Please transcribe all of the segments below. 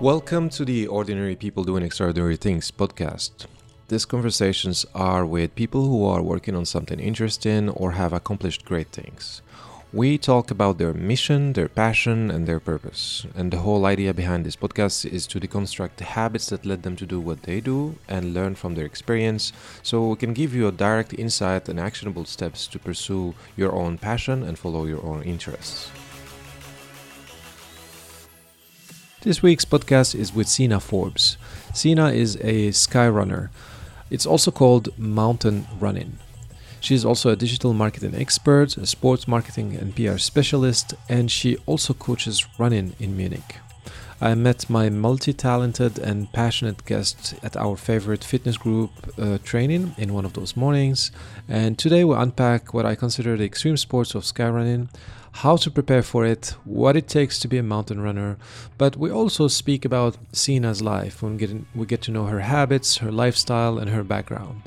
Welcome to the Ordinary People Doing Extraordinary Things podcast. These conversations are with people who are working on something interesting or have accomplished great things. We talk about their mission, their passion, and their purpose. And the whole idea behind this podcast is to deconstruct the habits that led them to do what they do and learn from their experience so we can give you a direct insight and actionable steps to pursue your own passion and follow your own interests. This week's podcast is with Sina Forbes. Sina is a sky runner. It's also called mountain running. She is also a digital marketing expert, a sports marketing and PR specialist, and she also coaches running in Munich. I met my multi talented and passionate guest at our favorite fitness group uh, training in one of those mornings. And today we unpack what I consider the extreme sports of skyrunning, how to prepare for it, what it takes to be a mountain runner. But we also speak about Sina's life when we get, to know her habits, her lifestyle, and her background.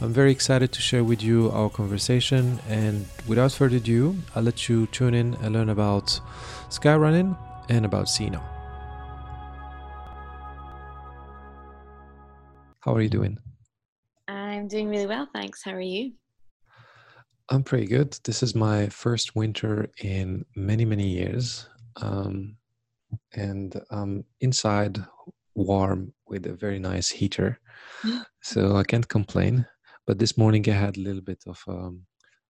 I'm very excited to share with you our conversation, and without further ado, I'll let you tune in and learn about skyrunning and about Sina. How are you doing? I'm doing really well, thanks. How are you? I'm pretty good. This is my first winter in many, many years. Um, and I'm inside warm with a very nice heater. so I can't complain. But this morning I had a little bit of um,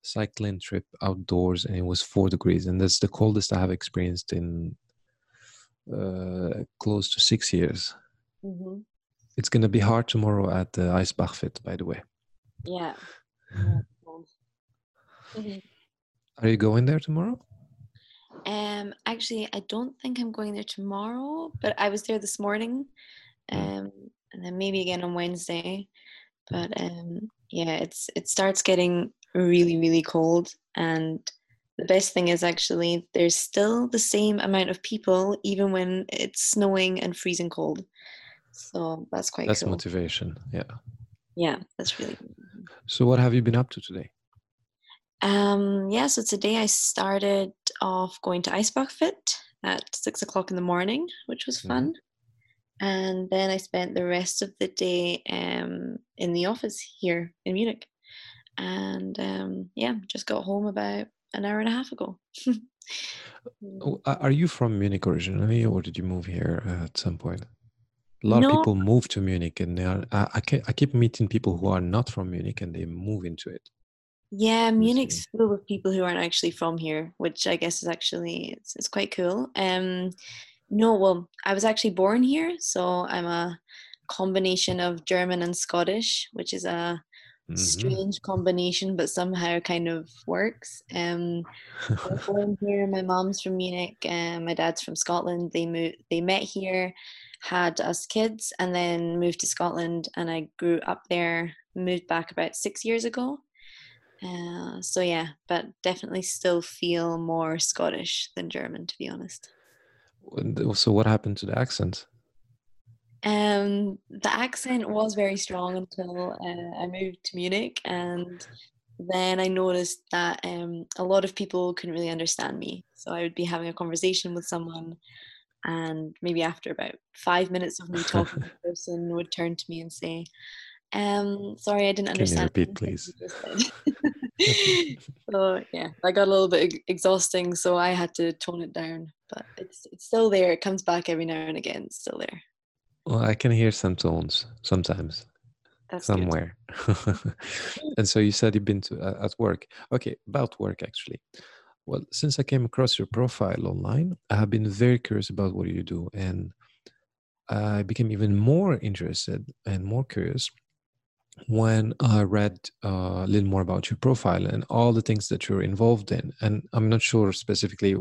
cycling trip outdoors and it was four degrees. And that's the coldest I have experienced in uh, close to six years. Mm-hmm. It's going to be hard tomorrow at the Eisbachfit, by the way. Yeah. mm-hmm. Are you going there tomorrow? Um, actually, I don't think I'm going there tomorrow, but I was there this morning, hmm. um, and then maybe again on Wednesday. But um, yeah, it's it starts getting really really cold, and the best thing is actually there's still the same amount of people even when it's snowing and freezing cold. So that's quite. That's cool. motivation. Yeah. Yeah, that's really. So what have you been up to today? Um, yeah, so today I started off going to Eisbachfit at six o'clock in the morning, which was mm-hmm. fun. Mm-hmm. And then I spent the rest of the day um, in the office here in Munich. And um, yeah, just got home about an hour and a half ago. Are you from Munich originally, or did you move here at some point? A lot no. of people move to Munich, and they are. I, I, I keep meeting people who are not from Munich, and they move into it. Yeah, Munich's full of people who aren't actually from here, which I guess is actually it's, it's quite cool. Um, no, well, I was actually born here, so I'm a combination of German and Scottish, which is a mm-hmm. strange combination, but somehow kind of works. Um, I was born here. My mom's from Munich, and my dad's from Scotland. They moved. They met here, had us kids, and then moved to Scotland. And I grew up there. Moved back about six years ago. Uh, so yeah, but definitely still feel more Scottish than German, to be honest. So what happened to the accent? Um, the accent was very strong until uh, I moved to Munich, and then I noticed that um, a lot of people couldn't really understand me. So I would be having a conversation with someone, and maybe after about five minutes of me talking, the person would turn to me and say, um, sorry, I didn't understand. Can you repeat, please? so yeah, I got a little bit exhausting, so I had to tone it down. But it's it's still there. It comes back every now and again. It's still there. Well, I can hear some tones sometimes. That's somewhere. and so you said you've been to uh, at work. Okay, about work actually. Well, since I came across your profile online, I have been very curious about what you do, and I became even more interested and more curious when I read uh, a little more about your profile and all the things that you're involved in. And I'm not sure specifically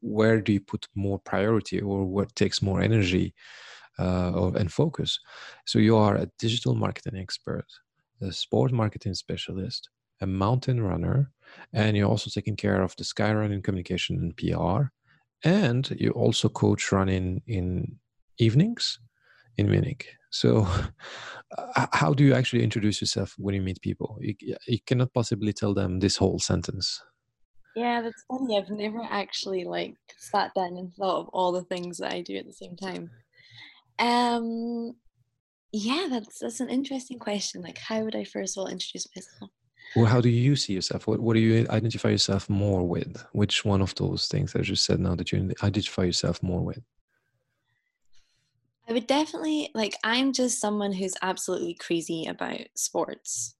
where do you put more priority or what takes more energy uh, and focus. So you are a digital marketing expert, a sport marketing specialist, a mountain runner, and you're also taking care of the skyrunning communication and PR. And you also coach running in evenings in Munich. So, how do you actually introduce yourself when you meet people? You, you cannot possibly tell them this whole sentence. Yeah, that's funny. I've never actually like sat down and thought of all the things that I do at the same time. Um, yeah, that's that's an interesting question. Like, how would I first of all introduce myself? Well, how do you see yourself? What what do you identify yourself more with? Which one of those things that you said now that you identify yourself more with? I would definitely like. I'm just someone who's absolutely crazy about sports,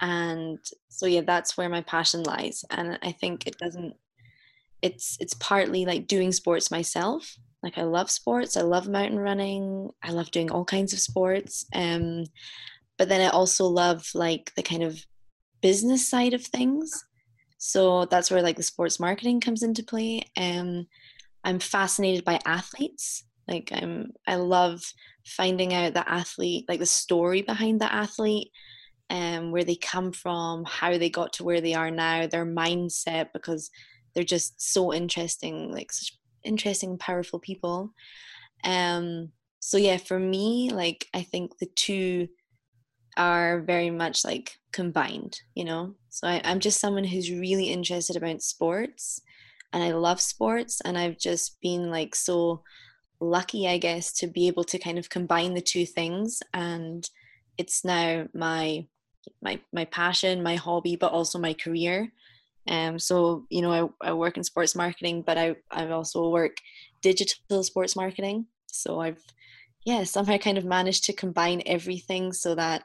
and so yeah, that's where my passion lies. And I think it doesn't. It's it's partly like doing sports myself, like I love sports. I love mountain running. I love doing all kinds of sports. Um, but then I also love like the kind of business side of things. So that's where like the sports marketing comes into play. Um, I'm fascinated by athletes. Like I'm, I love finding out the athlete, like the story behind the athlete, and um, where they come from, how they got to where they are now, their mindset, because they're just so interesting, like such interesting, powerful people. Um, so yeah, for me, like I think the two are very much like combined, you know. So I, I'm just someone who's really interested about sports and I love sports and I've just been like so lucky, I guess, to be able to kind of combine the two things and it's now my my my passion, my hobby, but also my career. Um, so you know, I, I work in sports marketing, but I I also work digital sports marketing. So I've yeah somehow kind of managed to combine everything so that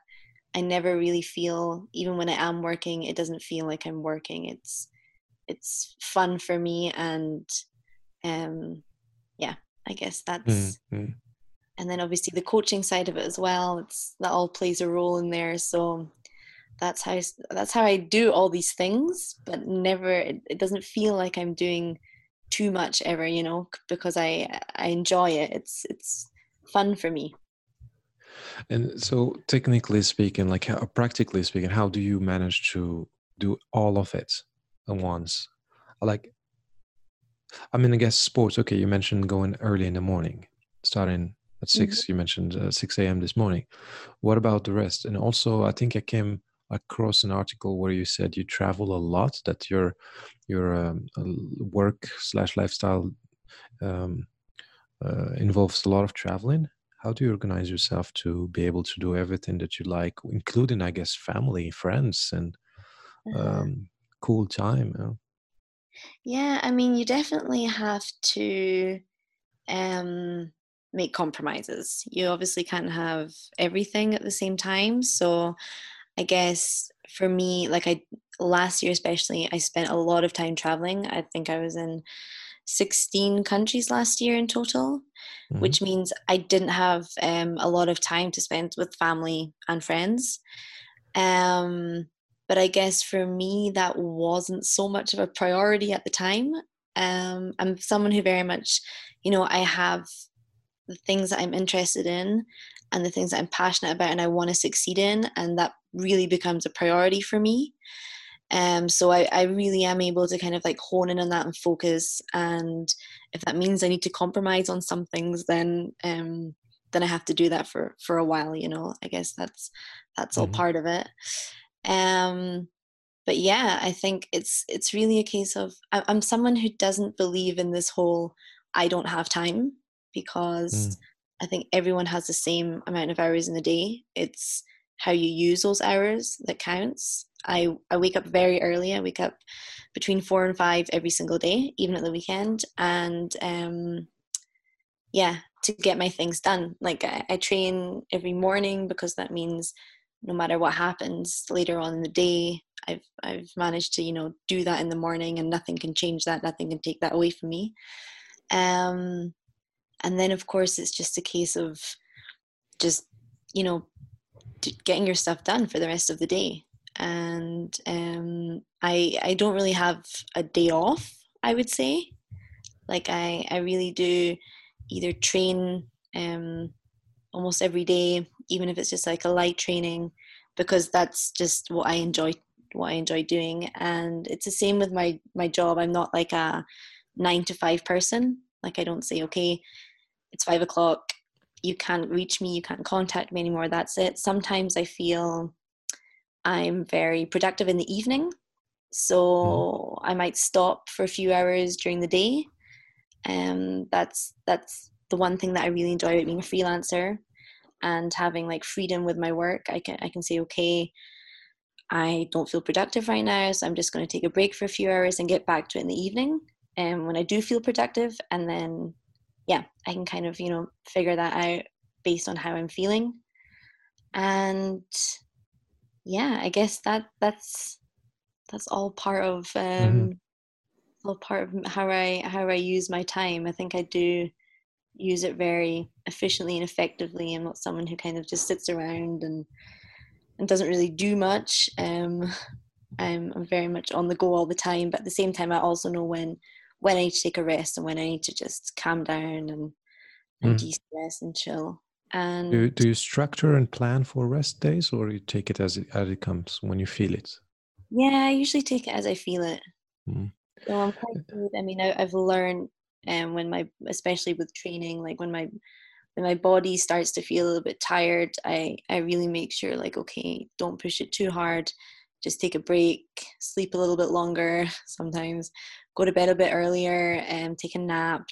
I never really feel even when I am working, it doesn't feel like I'm working. It's it's fun for me and um yeah i guess that's mm-hmm. and then obviously the coaching side of it as well it's that all plays a role in there so that's how that's how I do all these things, but never it, it doesn't feel like I'm doing too much ever, you know, because I I enjoy it. It's it's fun for me. And so, technically speaking, like how, practically speaking, how do you manage to do all of it at once? Like, I mean, I guess sports. Okay, you mentioned going early in the morning, starting at 6 mm-hmm. You mentioned uh, six a.m. this morning. What about the rest? And also, I think I came across an article where you said you travel a lot that your your um, work slash lifestyle um, uh, involves a lot of traveling how do you organize yourself to be able to do everything that you like including i guess family friends and uh-huh. um, cool time you know? Yeah i mean you definitely have to um, make compromises you obviously can't have everything at the same time so I guess for me, like I last year especially, I spent a lot of time traveling. I think I was in 16 countries last year in total, mm-hmm. which means I didn't have um, a lot of time to spend with family and friends. Um, but I guess for me, that wasn't so much of a priority at the time. Um, I'm someone who very much, you know, I have the things that I'm interested in and the things that I'm passionate about and I want to succeed in, and that really becomes a priority for me. Um, so I, I really am able to kind of like hone in on that and focus. And if that means I need to compromise on some things, then um, then I have to do that for for a while. You know, I guess that's that's all mm-hmm. part of it. Um, but yeah, I think it's it's really a case of I'm someone who doesn't believe in this whole I don't have time because mm. I think everyone has the same amount of hours in the day. It's how you use those hours that counts. I, I wake up very early. I wake up between four and five every single day, even at the weekend. And um, yeah, to get my things done. Like I, I train every morning because that means no matter what happens later on in the day, I've I've managed to you know do that in the morning, and nothing can change that. Nothing can take that away from me. Um, and then of course it's just a case of just you know getting your stuff done for the rest of the day and um, I I don't really have a day off. I would say, like I I really do either train um, almost every day, even if it's just like a light training, because that's just what I enjoy what I enjoy doing. And it's the same with my my job. I'm not like a nine to five person. Like I don't say okay, it's five o'clock you can't reach me, you can't contact me anymore, that's it. Sometimes I feel I'm very productive in the evening. so mm-hmm. I might stop for a few hours during the day. Um, that's that's the one thing that I really enjoy about being a freelancer and having like freedom with my work. I can I can say okay, I don't feel productive right now, so I'm just going to take a break for a few hours and get back to it in the evening. And um, when I do feel productive, and then yeah, I can kind of you know figure that out based on how I'm feeling. And yeah, I guess that that's that's all part of um, mm-hmm. all part of how I how I use my time. I think I do use it very efficiently and effectively. I'm not someone who kind of just sits around and and doesn't really do much. Um, I'm, I'm very much on the go all the time, but at the same time, I also know when when I need to take a rest and when I need to just calm down and, and mm. de-stress and chill. And do, do you structure and plan for rest days, or you take it as it as it comes when you feel it? Yeah, I usually take it as I feel it. Mm. So I'm quite good. I mean, I, have learned, um, when my especially with training, like when my when my body starts to feel a little bit tired, I, I really make sure like, okay, don't push it too hard. Just take a break, sleep a little bit longer sometimes, go to bed a bit earlier and take a nap,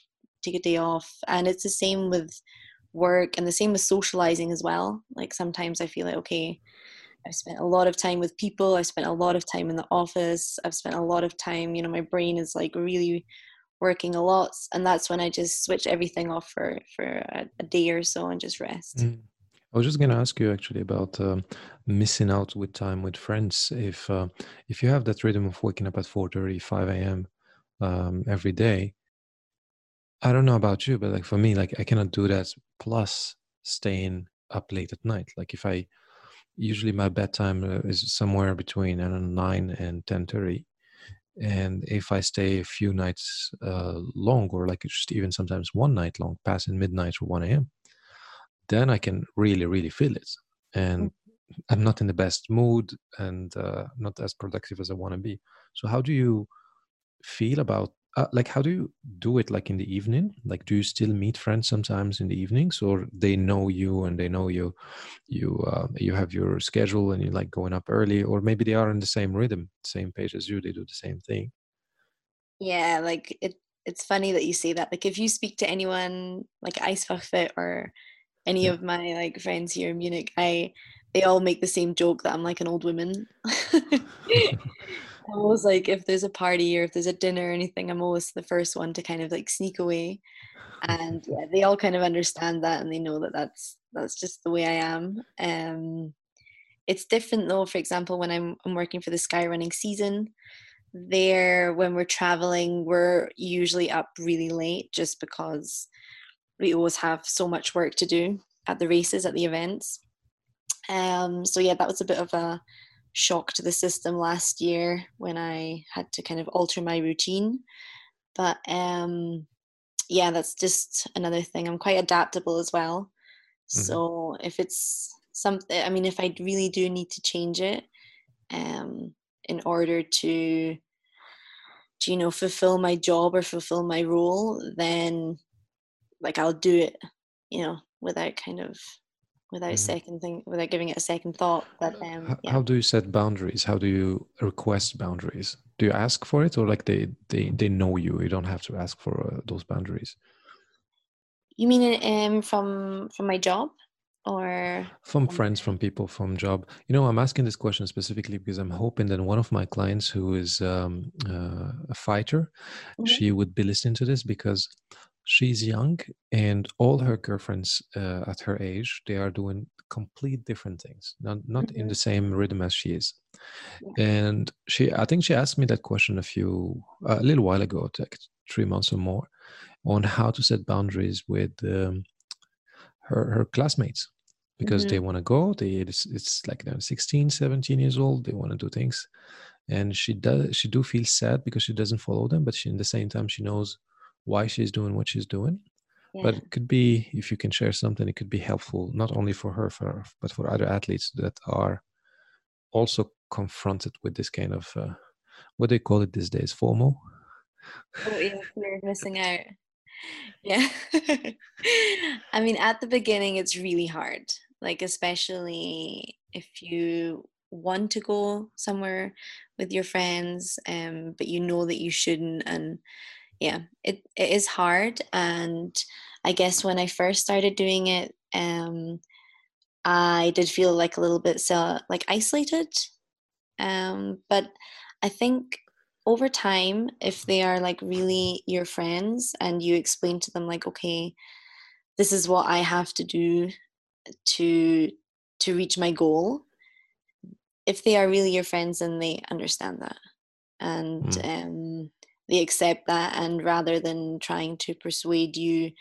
take a day off. And it's the same with work and the same with socializing as well. Like sometimes I feel like, okay, I've spent a lot of time with people. I've spent a lot of time in the office. I've spent a lot of time, you know, my brain is like really working a lot and that's when i just switch everything off for for a, a day or so and just rest. Mm. i was just going to ask you actually about um, missing out with time with friends. If uh, if you have that rhythm of waking up at 4 5 a.m um, every day i don't know about you but like for me like i cannot do that plus staying up late at night. Like if i usually my bedtime uh, is somewhere between I know, 9 and 10 30 and if i stay a few nights uh, long or like just even sometimes one night long passing midnight or 1 a.m then i can really really feel it and mm. i'm not in the best mood and uh, not as productive as i want to be so how do you feel about uh, like how do you do it like in the evening? Like do you still meet friends sometimes in the evenings or they know you and they know you you uh, you have your schedule and you like going up early or maybe they are in the same rhythm same page as you they do the same thing? Yeah like it it's funny that you say that like if you speak to anyone like Eisbachfit or any yeah. of my like friends here in Munich I they all make the same joke that I'm like an old woman I'm always like if there's a party or if there's a dinner or anything, I'm always the first one to kind of like sneak away. And yeah, they all kind of understand that and they know that that's that's just the way I am. Um, it's different though. For example, when I'm I'm working for the sky running season, there when we're traveling, we're usually up really late just because we always have so much work to do at the races at the events. Um, so yeah, that was a bit of a shock to the system last year when I had to kind of alter my routine. But um, yeah, that's just another thing. I'm quite adaptable as well. Mm-hmm. So if it's something, I mean, if I really do need to change it um, in order to, to, you know, fulfill my job or fulfill my role, then like I'll do it, you know, without kind of without mm-hmm. second thing without giving it a second thought but um how, yeah. how, do you set boundaries how do you request boundaries do you ask for it or like they they they know you you don't have to ask for uh, those boundaries you mean um from from my job or from friends from people from job you know i'm asking this question specifically because i'm hoping that one of my clients who is um, uh, a fighter mm-hmm. she would be listening to this because she's young and all her girlfriends uh, at her age they are doing complete different things not not mm-hmm. in the same rhythm as she is yeah. and she i think she asked me that question a few a little while ago like three months or more on how to set boundaries with um, her her classmates because mm-hmm. they want to go they it's, it's like they're 16 17 years old they want to do things and she does she do feel sad because she doesn't follow them but she in the same time she knows why she's doing what she's doing yeah. but it could be if you can share something it could be helpful not only for her for, but for other athletes that are also confronted with this kind of uh, what do they call it these days fomo. Oh yeah fear of missing out. Yeah. I mean at the beginning it's really hard like especially if you want to go somewhere with your friends um, but you know that you shouldn't and yeah it, it is hard and i guess when i first started doing it um, i did feel like a little bit so like isolated um, but i think over time if they are like really your friends and you explain to them like okay this is what i have to do to to reach my goal if they are really your friends and they understand that and mm. um, they accept that and rather than trying to persuade you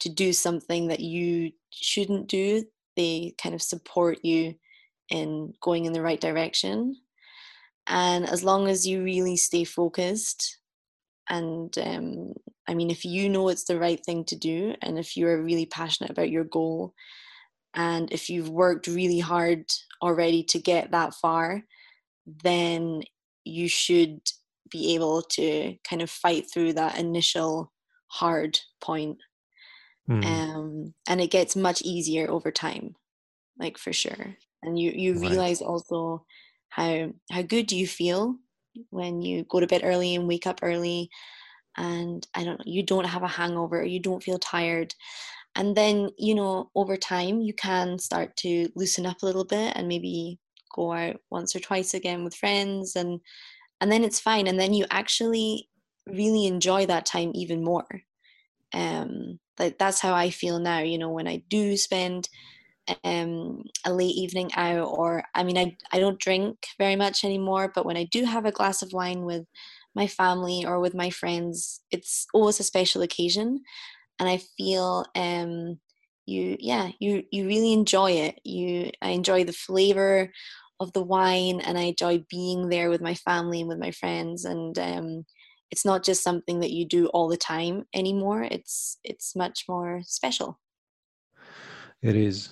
to do something that you shouldn't do they kind of support you in going in the right direction. And as long as you really stay focused and um, i mean if you know it's the right thing to do and if you're really passionate about your goal and if you've worked really hard already to get that far then you should be able to kind of fight through that initial hard point mm. um, and it gets much easier over time like for sure and you you right. realize also how how good do you feel when you go to bed early and wake up early and i don't you don't have a hangover you don't feel tired and then you know over time you can start to loosen up a little bit and maybe go out once or twice again with friends and and then it's fine and then you actually really enjoy that time even more um like that's how i feel now you know when i do spend um a late evening out or i mean i i don't drink very much anymore but when i do have a glass of wine with my family or with my friends it's always a special occasion and I feel um, you yeah you you really enjoy it. You I enjoy the flavor of the wine, and I enjoy being there with my family and with my friends. And um, it's not just something that you do all the time anymore. It's it's much more special. It is.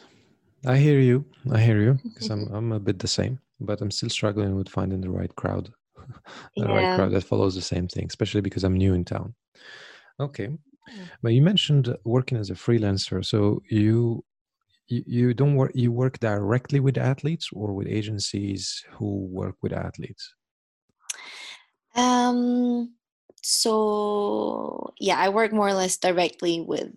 I hear you. I hear you because I'm I'm a bit the same, but I'm still struggling with finding the right crowd, the yeah. right crowd that follows the same thing, especially because I'm new in town. Okay. But you mentioned working as a freelancer. So you you, you don't work you work directly with athletes or with agencies who work with athletes? Um so yeah, I work more or less directly with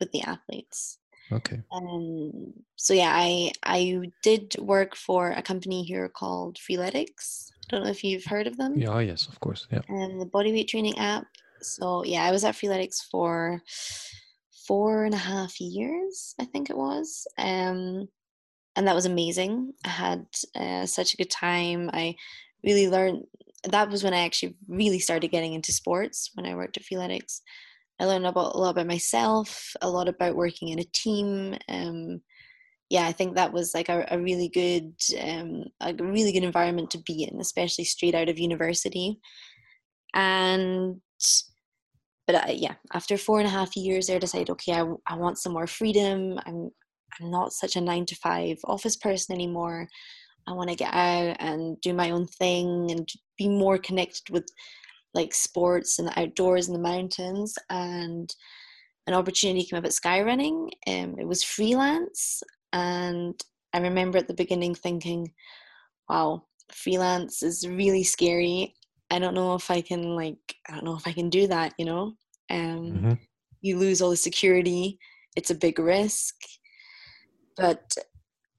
with the athletes. Okay. Um, so yeah, I I did work for a company here called Freeletics. I don't know if you've heard of them. Yeah, yes, of course. Yeah. And the bodyweight training app so yeah, I was at Freeletics for four and a half years, I think it was. Um, and that was amazing. I had uh, such a good time. I really learned. That was when I actually really started getting into sports when I worked at Freeletics. I learned about a lot about myself, a lot about working in a team. Um, yeah, I think that was like a, a really good, um, a really good environment to be in, especially straight out of university. And but uh, yeah, after four and a half years there, I decided, okay, I, I want some more freedom. I'm I'm not such a nine to five office person anymore. I want to get out and do my own thing and be more connected with like sports and the outdoors and the mountains. And an opportunity came up at Skyrunning. Um, it was freelance, and I remember at the beginning thinking, "Wow, freelance is really scary. I don't know if I can like I don't know if I can do that, you know. Um, mm-hmm. You lose all the security. It's a big risk. But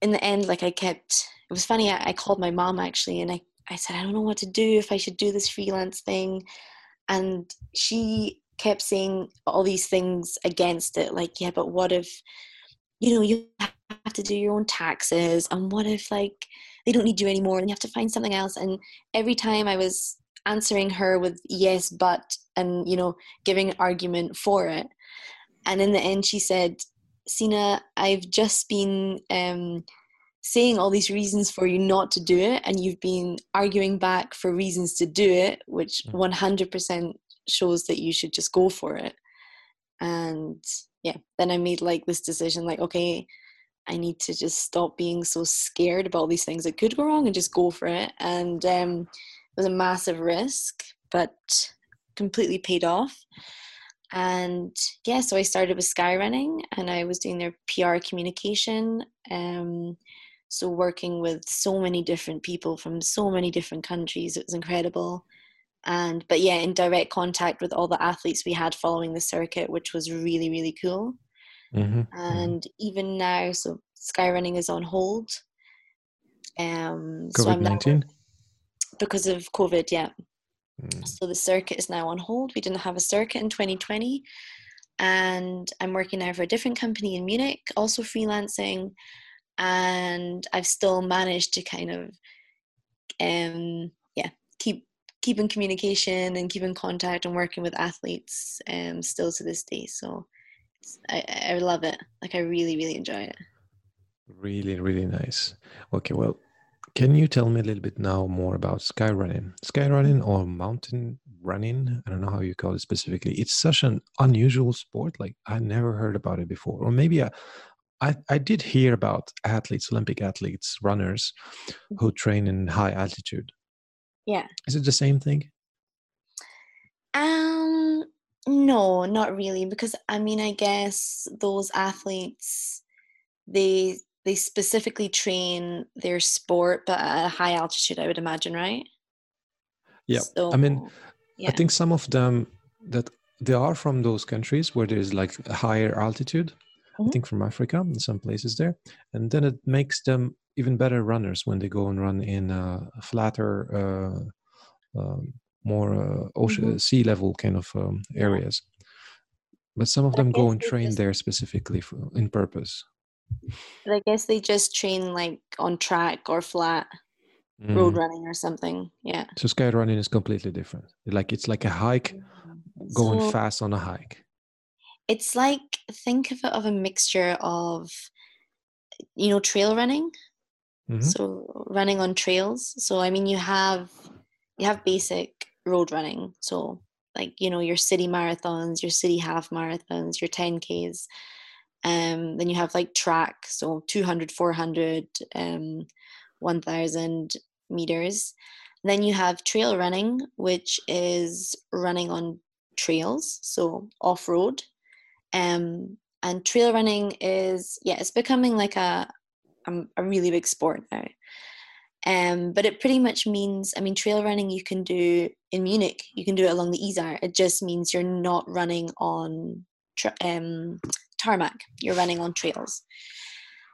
in the end, like I kept. It was funny. I, I called my mom actually, and I I said I don't know what to do if I should do this freelance thing, and she kept saying all these things against it. Like yeah, but what if you know you have to do your own taxes, and what if like they don't need you anymore and you have to find something else and every time i was answering her with yes but and you know giving argument for it. And in the end she said sina i've just been um, saying all these reasons for you not to do it and you've been arguing back for reasons to do it which 100% mm. shows that you should just go for it. And yeah then i made like this decision like okay i need to just stop being so scared about all these things that could go wrong and just go for it. And um, was a massive risk, but completely paid off. And yeah, so I started with Skyrunning and I was doing their PR communication. Um, So working with so many different people from so many different countries, it was incredible. And but yeah, in direct contact with all the athletes we had following the circuit, which was really really cool. Mm-hmm. And even now, so skyrunning is on hold. Um, COVID nineteen. So because of COVID, yeah. Mm. So the circuit is now on hold. We didn't have a circuit in 2020. And I'm working now for a different company in Munich, also freelancing. And I've still managed to kind of um yeah, keep keep in communication and keep in contact and working with athletes um still to this day. So I, I love it. Like I really, really enjoy it. Really, really nice. Okay, well, can you tell me a little bit now more about skyrunning? Skyrunning or mountain running? I don't know how you call it specifically. It's such an unusual sport. Like I never heard about it before. Or maybe I, I, I did hear about athletes, Olympic athletes, runners who train in high altitude. Yeah. Is it the same thing? Um no, not really because I mean I guess those athletes they they specifically train their sport but at a high altitude i would imagine right yeah so, i mean yeah. i think some of them that they are from those countries where there's like a higher altitude mm-hmm. i think from africa in some places there and then it makes them even better runners when they go and run in a flatter uh, uh, more uh, ocean mm-hmm. sea level kind of um, areas but some of them go and train there specifically for, in purpose but I guess they just train like on track or flat mm. road running or something. Yeah. So sky running is completely different. Like it's like a hike, going so, fast on a hike. It's like think of it of a mixture of, you know, trail running. Mm-hmm. So running on trails. So I mean, you have you have basic road running. So like you know your city marathons, your city half marathons, your 10ks um, then you have like track, so 200, 400, um, 1000 meters. Then you have trail running, which is running on trails, so off road. Um, and trail running is, yeah, it's becoming like a, a, a really big sport now. Um, but it pretty much means, I mean, trail running you can do in Munich, you can do it along the Isar. It just means you're not running on tra- um, tarmac, you're running on trails.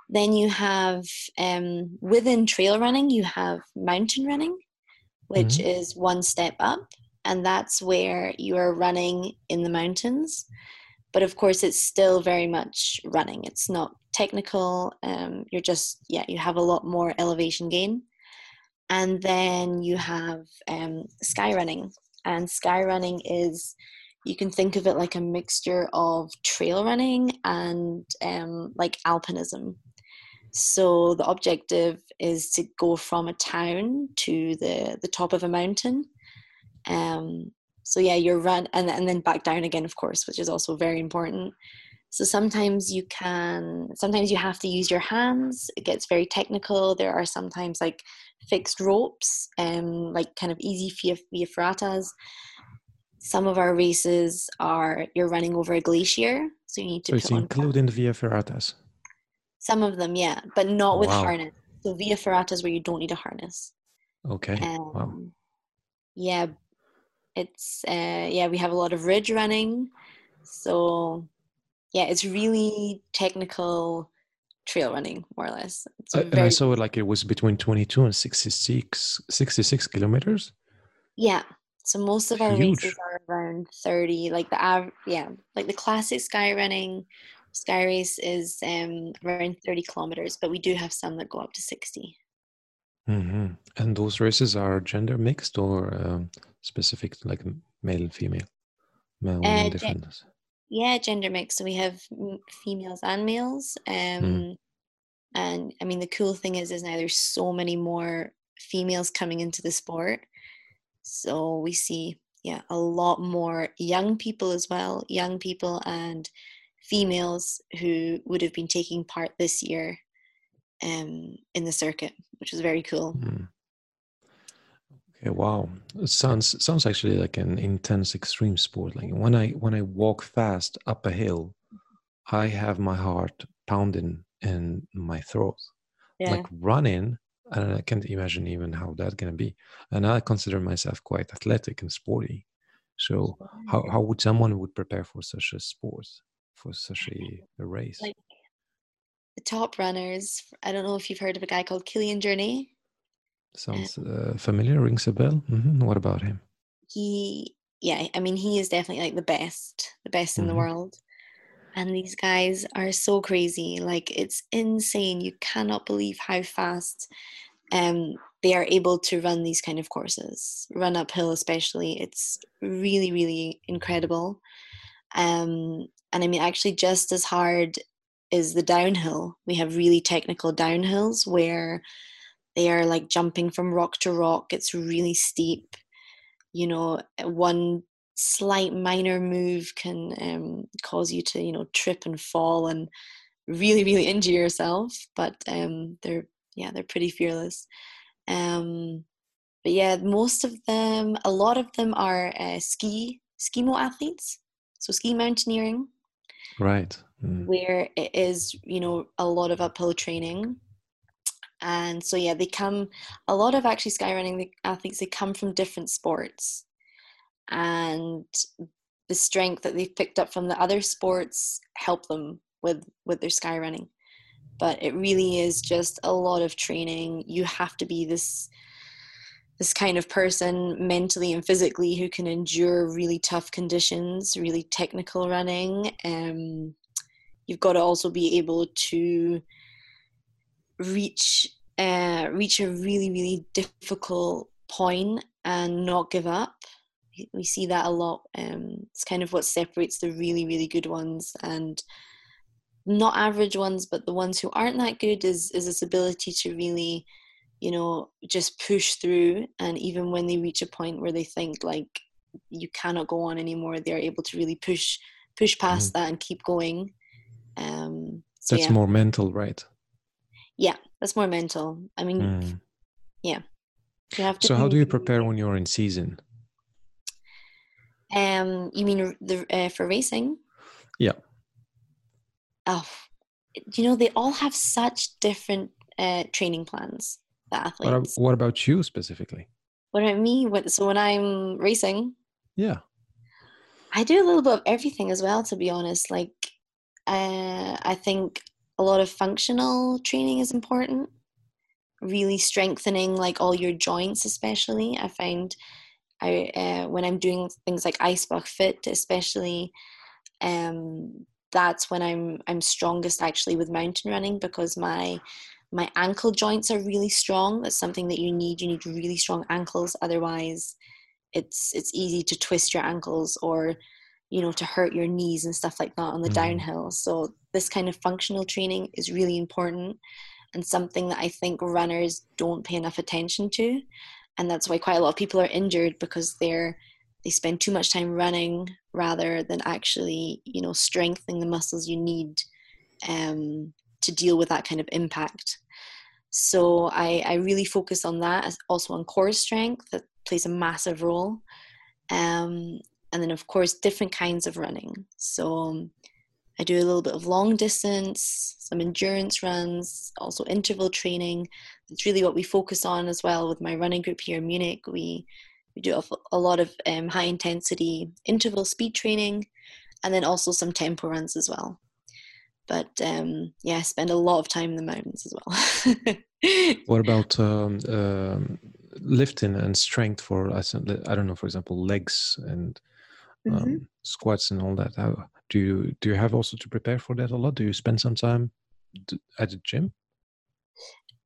Then you have um, within trail running, you have mountain running, which mm-hmm. is one step up, and that's where you are running in the mountains. But of course, it's still very much running. It's not technical. Um, you're just yeah, you have a lot more elevation gain. And then you have um, sky running, and sky running is you can think of it like a mixture of trail running and um, like alpinism. So the objective is to go from a town to the the top of a mountain. Um, so yeah, you're run and and then back down again, of course, which is also very important. So sometimes you can, sometimes you have to use your hands. It gets very technical. There are sometimes like fixed ropes, um, like kind of easy via, via ferratas some of our races are you're running over a glacier, so you need to. So it's including the via ferratas. Some of them, yeah, but not with wow. harness. So via ferratas where you don't need a harness. Okay. Um, wow. Yeah, it's uh, yeah we have a lot of ridge running, so yeah it's really technical trail running more or less. Uh, and I saw it like it was between 22 and 66, 66 kilometers. Yeah, so most of our Huge. races are around 30. Like the av- yeah, like the classic sky running sky race is um, around 30 kilometers, but we do have some that go up to 60. Mm-hmm. And those races are gender mixed or um, specific, like male and female? Male uh, gen- yeah, gender mixed. So we have females and males. Um, mm. And I mean, the cool thing is, is now there's so many more females coming into the sport so we see, yeah, a lot more young people as well, young people and females who would have been taking part this year um, in the circuit, which is very cool. Mm. Okay, wow. It sounds sounds actually like an intense extreme sport. Like when I when I walk fast up a hill, I have my heart pounding in my throat. yeah. like running and i can't imagine even how that's going to be. And i consider myself quite athletic and sporty. So how, how would someone would prepare for such a sport for such a, a race? Like the top runners i don't know if you've heard of a guy called kilian jornet sounds uh, familiar rings a bell. Mm-hmm. what about him? He yeah i mean he is definitely like the best the best mm-hmm. in the mm-hmm. world and these guys are so crazy like it's insane you cannot believe how fast um, they are able to run these kind of courses run uphill especially it's really really incredible. Um, and i mean actually just as hard is the downhill we have really technical downhills where they are like jumping from rock to rock it's really steep you know one slight minor move can um, cause you to you know trip and fall and really really injure yourself but um, they're yeah they're pretty fearless. Um, but yeah most of them a lot of them are uh, ski skimo athletes so ski mountaineering. Right. Mm. where it is you know a lot of uphill training. And so yeah they come a lot of actually skyrunning athletes they come from different sports and the strength that they've picked up from the other sports help them with with their sky running. But it really is just a lot of training. You have to be this this kind of person mentally and physically who can endure really tough conditions really technical running. Um, you've got to also be able to reach uh, reach a really really difficult point and not give up we see that a lot. Um, it's kind of what separates the really, really good ones and not average ones, but the ones who aren't that good is is this ability to really, you know, just push through. And even when they reach a point where they think like you cannot go on anymore, they're able to really push push past mm. that and keep going. Um, so that's yeah. more mental, right? Yeah, that's more mental. I mean, mm. yeah. You have to so, how do you prepare when you're in season? Um, you mean the uh, for racing? Yeah. Oh, you know they all have such different uh, training plans. The athletes. What, what about you specifically? What about me? What so when I'm racing? Yeah. I do a little bit of everything as well. To be honest, like uh, I think a lot of functional training is important. Really strengthening like all your joints, especially. I find I uh, when I'm doing things like Eisbachfit, especially, um, that's when I'm I'm strongest actually with mountain running because my my ankle joints are really strong. That's something that you need. You need really strong ankles, otherwise, it's it's easy to twist your ankles or you know to hurt your knees and stuff like that on the mm. downhill. So this kind of functional training is really important and something that I think runners don't pay enough attention to and that's why quite a lot of people are injured because they're they spend too much time running rather than actually you know strengthening the muscles you need um, to deal with that kind of impact. So I, I really focus on that also on core strength that plays a massive role. Um, and then of course different kinds of running. So I do a little bit of long distance, some endurance runs, also interval training. It's really what we focus on as well with my running group here in Munich. We we do a lot of um, high intensity interval speed training, and then also some tempo runs as well. But um, yeah, I spend a lot of time in the mountains as well. what about um, um, lifting and strength for I don't know, for example, legs and um, mm-hmm. squats and all that? How do you do you have also to prepare for that a lot? Do you spend some time at the gym?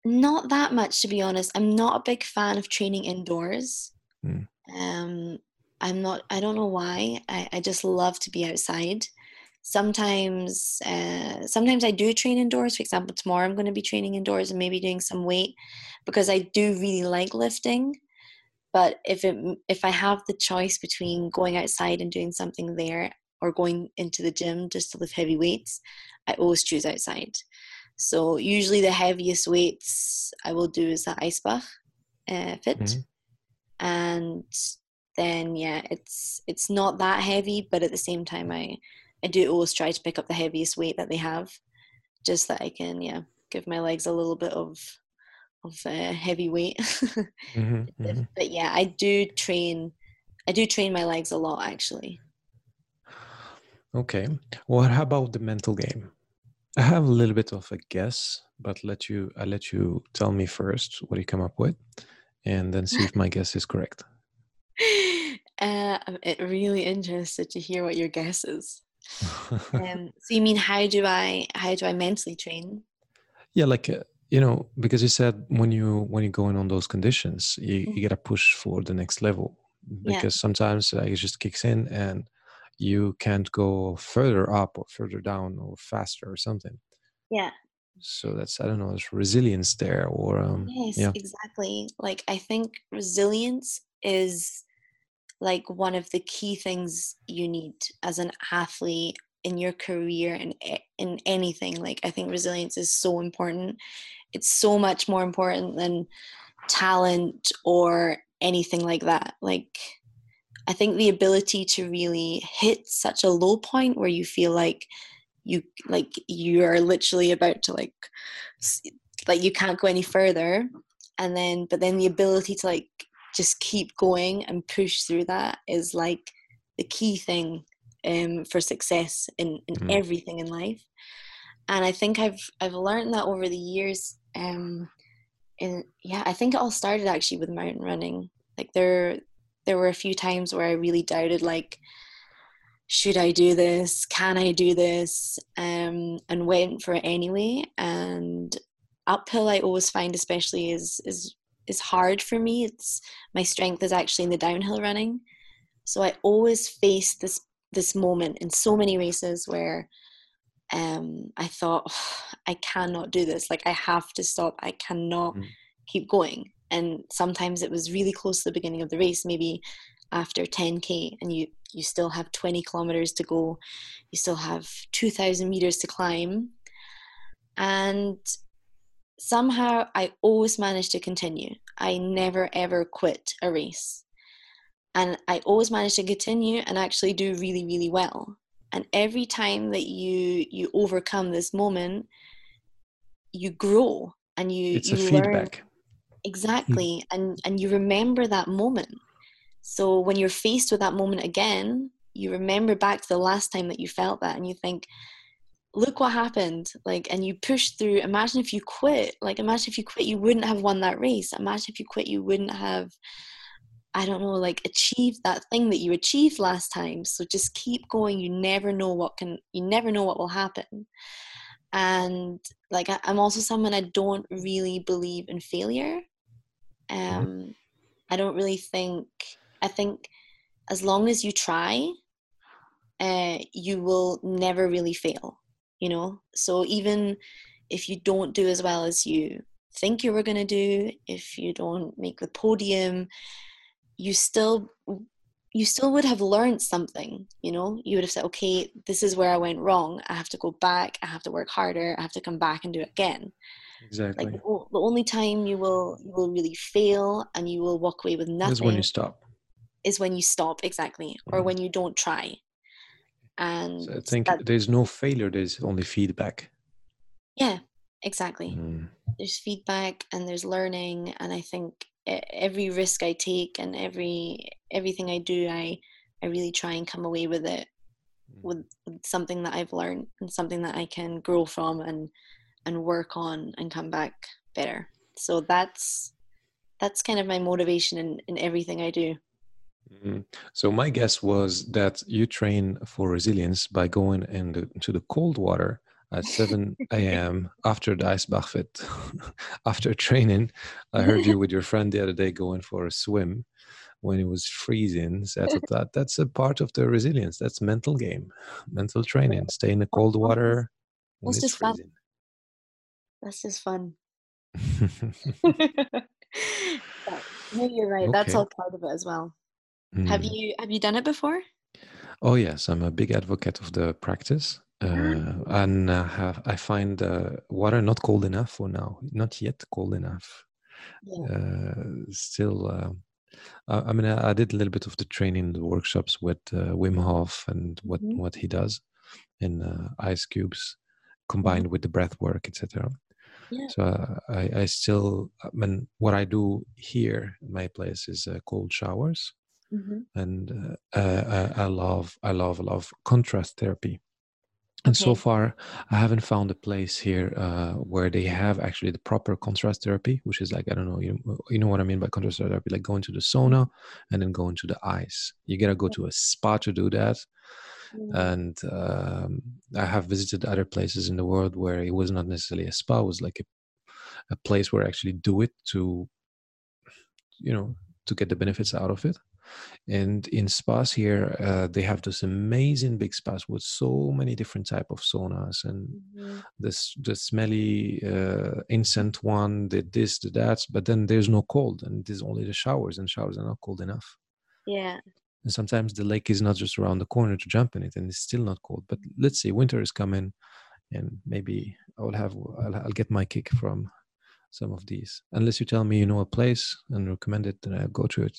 Not that much to be honest. I'm not a big fan of training indoors. Mm. um i'm not i don't know why. I, I just love to be outside. Sometimes uh, sometimes i do train indoors. For example tomorrow i'm going to be training indoors and maybe doing some weight because i do really like lifting. But if it if i have the choice between going outside and doing something there or going into the gym just to lift heavy weights, I always choose outside. So usually the heaviest weights I will do is the Eisbach uh, fit, mm-hmm. and then yeah, it's it's not that heavy, but at the same time I I do always try to pick up the heaviest weight that they have, just that I can yeah give my legs a little bit of of uh, heavy weight. mm-hmm, mm-hmm. But yeah, I do train. I do train my legs a lot actually. Okay. What about the mental game? I have a little bit of a guess, but let you I let you tell me first what you come up with, and then see if my guess is correct. Uh, I'm really interested to hear what your guess is. um, so you mean how do I how do I mentally train? Yeah, like uh, you know, because you said when you when you go in on those conditions, you, mm-hmm. you get a push for the next level. Because yeah. sometimes uh, it just kicks in and you can't go further up or further down or faster or something. Yeah. So that's I don't know, there's resilience there or um, yes, yeah. exactly. Like I think resilience is like one of the key things you need as an athlete in your career and in anything like i think resilience is so important it's so much more important than talent or anything like that like i think the ability to really hit such a low point where you feel like you like you are literally about to like like you can't go any further and then but then the ability to like just keep going and push through that is like the key thing um, for success in, in mm. everything in life. And I think I've I've learned that over the years. Um, and yeah, I think it all started actually with mountain running. Like there there were a few times where I really doubted like should I do this? Can I do this? Um, and went for it anyway. And uphill, I always find, especially, is is is hard for me. It's my strength is actually in the downhill running. So I always face this this moment in so many races where um, I thought oh, I cannot do this. Like I have to stop. I cannot mm. keep going. And sometimes it was really close to the beginning of the race, maybe after 10k, and you you still have 20 kilometers to go. You still have 2,000 meters to climb, and somehow I always managed to continue. I never ever quit a race. And I always managed to continue and actually do really, really well. And every time that you you overcome this moment, you grow and you it's you a feedback. Exactly. Mm. and and you remember that moment. So when you're faced with that moment again, you remember back to the last time that you felt that and you think, look what happened like and you push through. Imagine if you quit. Like imagine if you quit you wouldn't have won that race. Imagine if you quit you wouldn't have i don't know like achieved that thing that you achieved last time. So just keep going. You never know what can you never know what will happen. And like I, am also someone i don't really believe in failure. Um mm-hmm. i don't really think i think as long as you try uh, you will never really fail you know? So even if you don't do as well as you think you were going to do if you don't make the podium you still you still would have learned something you know? You would have said okay this is where i went wrong. I have to go back. I have to work harder. I have to come back and do it again exactly like the only time you will you will really fail and you will walk away with nothing is when you stop is when you stop exactly mm-hmm. or when you don't try and so I think that, there's no failure, there's only feedback. Yeah, exactly. Mm. There's feedback and there's learning, and I think every risk I take and every everything I do, I I really try and come away with it mm. with, with something that I've learned and something that I can grow from and and work on and come back better. So that's that's kind of my motivation in, in everything I do. Mm-hmm. So my guess was that you train for resilience by going into the cold water at 7 a.m. after the Eisbachfit. after training, I heard you with your friend the other day going for a swim when it was freezing. So I thought that that's a part of the resilience. That's mental game, mental training. Stay in the cold water when it's freezing. That's just fun. no, you're right. Okay. That's all part of it as well. Mm. Have you have you done it before? Oh yes, I'm a big advocate of the practice, uh, and uh, have, I find uh, water not cold enough for now, not yet cold enough. Yeah. Uh, still, uh, I, mean, I, I, did a little bit of the training, the workshops with uh, Wim Hof and what mm-hmm. what he does in ice cubes, mm-hmm. combined with the breath work, etc. Yeah. So uh, I, I still, I mean, what I do here in my place is uh, cold showers, mm-hmm. and uh, uh I, I love, I love, love contrast therapy. And okay. so far, I haven't found a place here uh, where they have actually the proper contrast therapy, which is like I don't know, you you know what I mean by contrast therapy, like going to the sauna and then going to the ice. You gotta go to a spa to do that. Mm. And um, I have visited other places in the world where it was not necessarily a spa; it was like a, a place where I actually do it to, you know, to get the benefits out of it. And in spas here, uh, they have this amazing big spas with so many different type of saunas and mm-hmm. this the smelly uh, incense one, the this, the that. But then there's no cold, and there's only the showers, and showers are not cold enough. Yeah. And sometimes the lake is not just around the corner to jump in it, and it's still not cold. But let's say winter is coming, and maybe I'll have I'll, I'll get my kick from some of these. Unless you tell me you know a place and recommend it, then I'll go to it.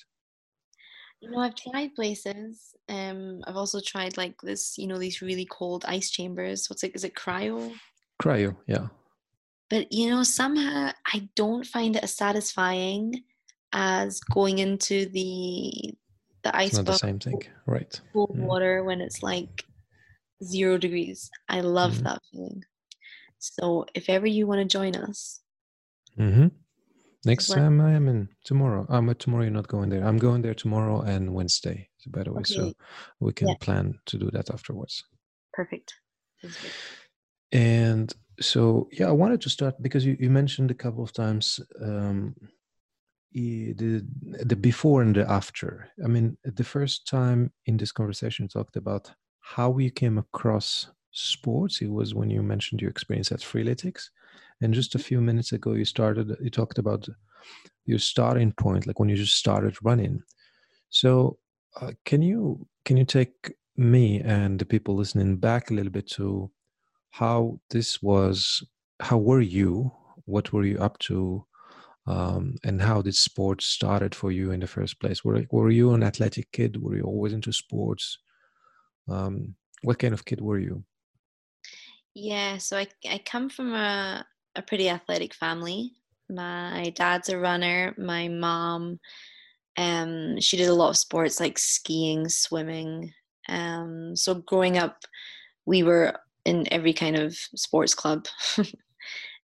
You know, I've tried places. Um, I've also tried like this, you know, these really cold ice chambers. What's it? Is it cryo? Cryo, yeah. But you know, somehow I don't find it as satisfying as going into the the ice. It's not the same thing, right? Cold mm. water when it's like zero degrees. I love mm. that feeling. So if ever you want to join us, mm-hmm. Next time I am in tomorrow. i'm um, tomorrow you're not going there. I'm going there tomorrow and Wednesday. By the way, okay. so we can yeah. plan to do that afterwards. Perfect. And so yeah, I wanted to start because you, you mentioned a couple of times um, the the before and the after. I mean, the first time in this conversation, talked about how you came across sports. It was when you mentioned your experience at Freeletics and just a few minutes ago, you started, you talked about your starting point, like when you just started running. So, uh, can you can you take me and the people listening back a little bit to how this was? How were you? What were you up to? Um, and how did sports started for you in the first place? Were were you an athletic kid? Were you always into sports? Um, what kind of kid were you? Yeah, so I I come from a a pretty athletic family. My dad's a runner. My mom, um, she did a lot of sports like skiing, swimming. Um, so growing up, we were in every kind of sports club.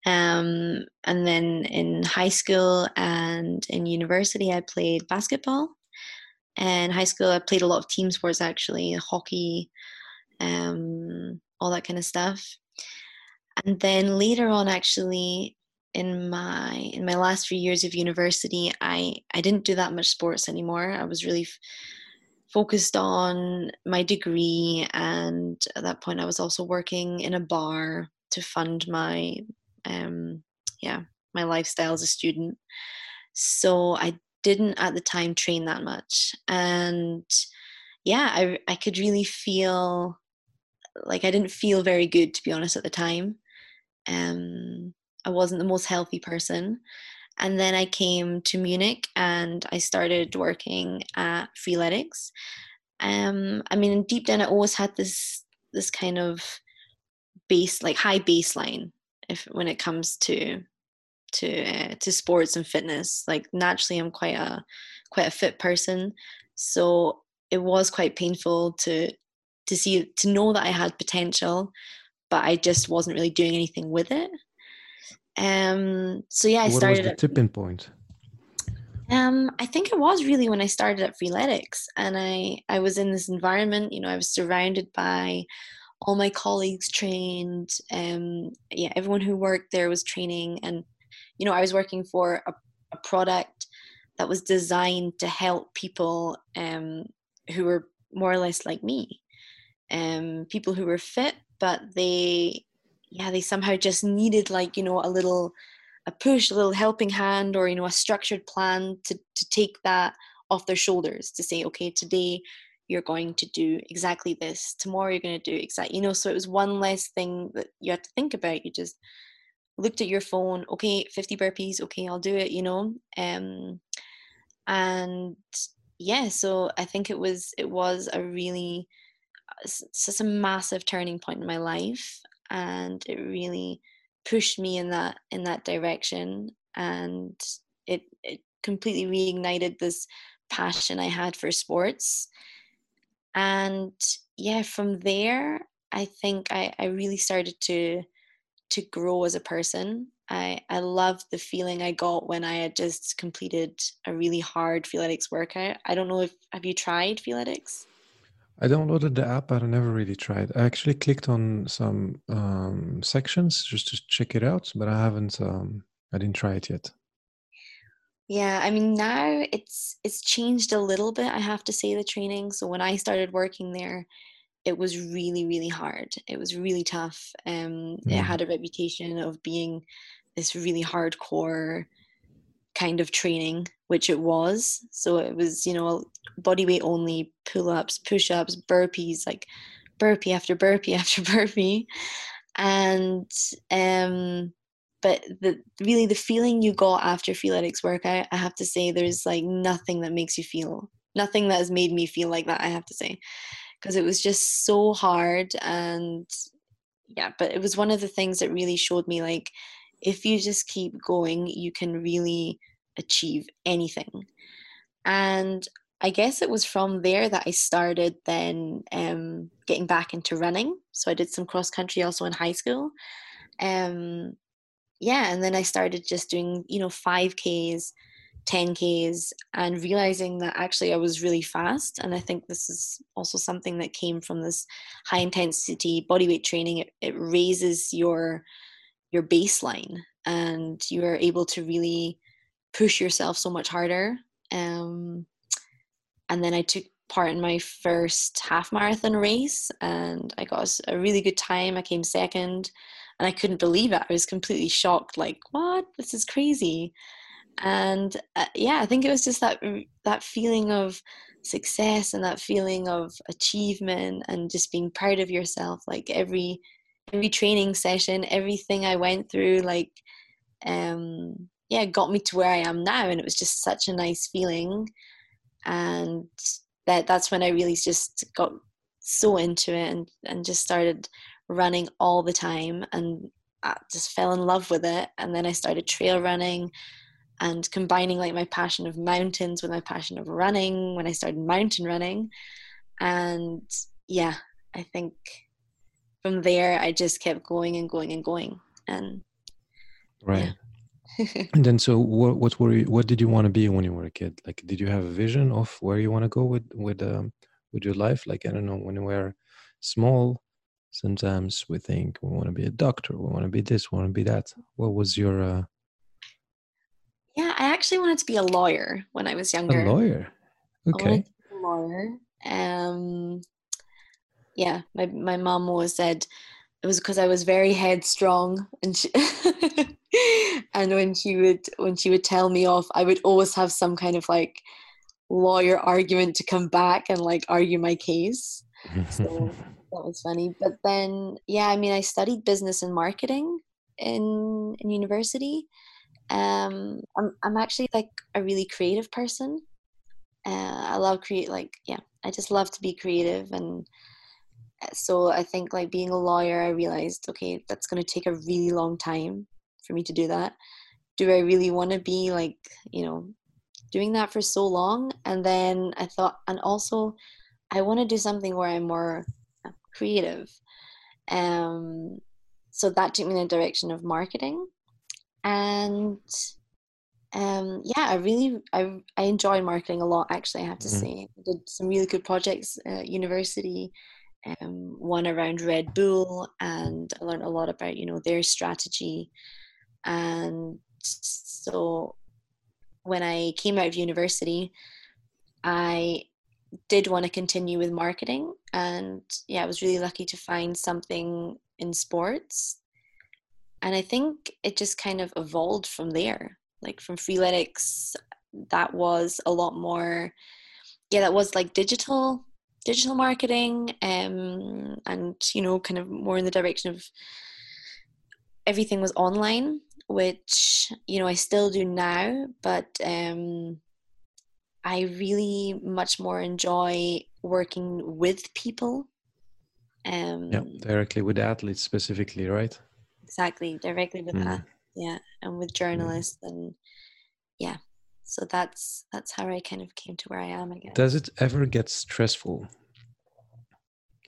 um, and then in high school and in university, I played basketball. And high school, I played a lot of team sports actually, hockey, um, all that kind of stuff and then later on actually in my in my last few years of university i i didn't do that much sports anymore i was really f- focused on my degree and at that point i was also working in a bar to fund my um yeah my lifestyle as a student so i didn't at the time train that much and yeah i i could really feel like i didn't feel very good to be honest at the time um, I wasn't the most healthy person. And then I came to Munich and I started working at Freeletics. Um, I mean, deep down, I always had this this kind of base, like high baseline, if when it comes to to uh, to sports and fitness. Like naturally, I'm quite a quite a fit person, so it was quite painful to to see to know that I had potential, but I just wasn't really doing anything with it. Um, so yeah, I what started. What was the tipping point? Um, I think it was really when I started at Freeletics, and I I was in this environment. You know, I was surrounded by all my colleagues trained. Um, yeah, everyone who worked there was training, and you know, I was working for a, a product that was designed to help people um, who were more or less like me, um, people who were fit but they yeah they somehow just needed like you know a little a push a little helping hand or you know a structured plan to to take that off their shoulders to say okay today you're going to do exactly this tomorrow you're going to do exactly you know so it was one less thing that you had to think about you just looked at your phone okay 50 burpees okay i'll do it you know um and yeah so i think it was it was a really just a massive turning point in my life and it really pushed me in that in that direction and it, it completely reignited this passion I had for sports. And yeah, from there, I think I, I really started to to grow as a person. I, I loved the feeling I got when I had just completed a really hard Freeletics workout. I don't know if have you tried Freeletics? I downloaded the app, but I never really tried. I actually clicked on some um, sections just to check it out, but I haven't. Um, I didn't try it yet. Yeah, I mean now it's it's changed a little bit. I have to say the training. So when I started working there, it was really really hard. It was really tough. Um, mm. it had a reputation of being this really hardcore kind of training, which it was. So it was you know body weight only, pull ups, push ups, burpees, like burpee after burpee after burpee, and um but the really the feeling you got after Freeletics work, I, I have to say there's like nothing that makes you feel nothing that has made me feel like that. I have to say because it was just so hard and yeah, but it was one of the things that really showed me like if you just keep going, you can really achieve anything. And I guess it was from there that I started then um, getting back into running. So I did some cross country also in high school. Um, yeah, and then I started just doing, you know, 5Ks, 10Ks, and realizing that actually I was really fast. And I think this is also something that came from this high intensity bodyweight training. It, it raises your your baseline and you are able to really push yourself so much harder. Um, and then I took part in my first half marathon race and I got a really good time. I came second and I couldn't believe it. I was completely shocked, like, what? This is crazy. And uh, yeah, I think it was just that that feeling of success and that feeling of achievement and just being proud of yourself. Like every every training session, everything I went through, like um, yeah, got me to where I am now, and it was just such a nice feeling. And that that's when I really just got so into it and and just started running all the time and I just fell in love with it. And then I started trail running and combining like my passion of mountains with my passion of running when I started mountain running. And yeah, I think from there I just kept going and going and going. And right. Yeah. and then so what what were you what did you want to be when you were a kid like did you have a vision of where you want to go with with um with your life like i don't know when you were small sometimes we think we want to be a doctor we want to be this we want to be that. What was your uh... yeah i actually wanted to be a lawyer when i was younger. a lawyer okay. a lawyer um yeah my, my mom always said it was because i was very headstrong and she and when she would when she would tell me off i would always have some kind of like lawyer argument to come back and like argue my case. So that was funny. But then, yeah, I mean, I studied business and marketing in in university. Um, I'm I'm actually like a really creative person. Uh, I love create like yeah, I just love to be creative and uh, so I think like being a lawyer, I realized okay, that's going to take a really long time for me to do that. Do I really want to be like you know doing that for so long? And then I thought, and also I want to do something where I'm more creative. Um, so that took me in the direction of marketing. And um, yeah, I really I, I enjoy marketing a lot. Actually, I have to mm-hmm. say, I did some really good projects at university. Um, one around Red Bull, and I learned a lot about you know their strategy. And so, when I came out of university, I did want to continue with marketing and yeah i was really lucky to find something in sports. And i think it just kind of evolved from there like from freeletics that was a lot more yeah that was like digital digital marketing um, and you know kind of more in the direction of everything was online which you know i still do now but um I really much more enjoy working with people. Um, yeah, directly with athletes specifically, right? exactly directly with mm. that yeah and with journalists mm. and yeah so that's that's how i kind of came to where i am again does it ever get stressful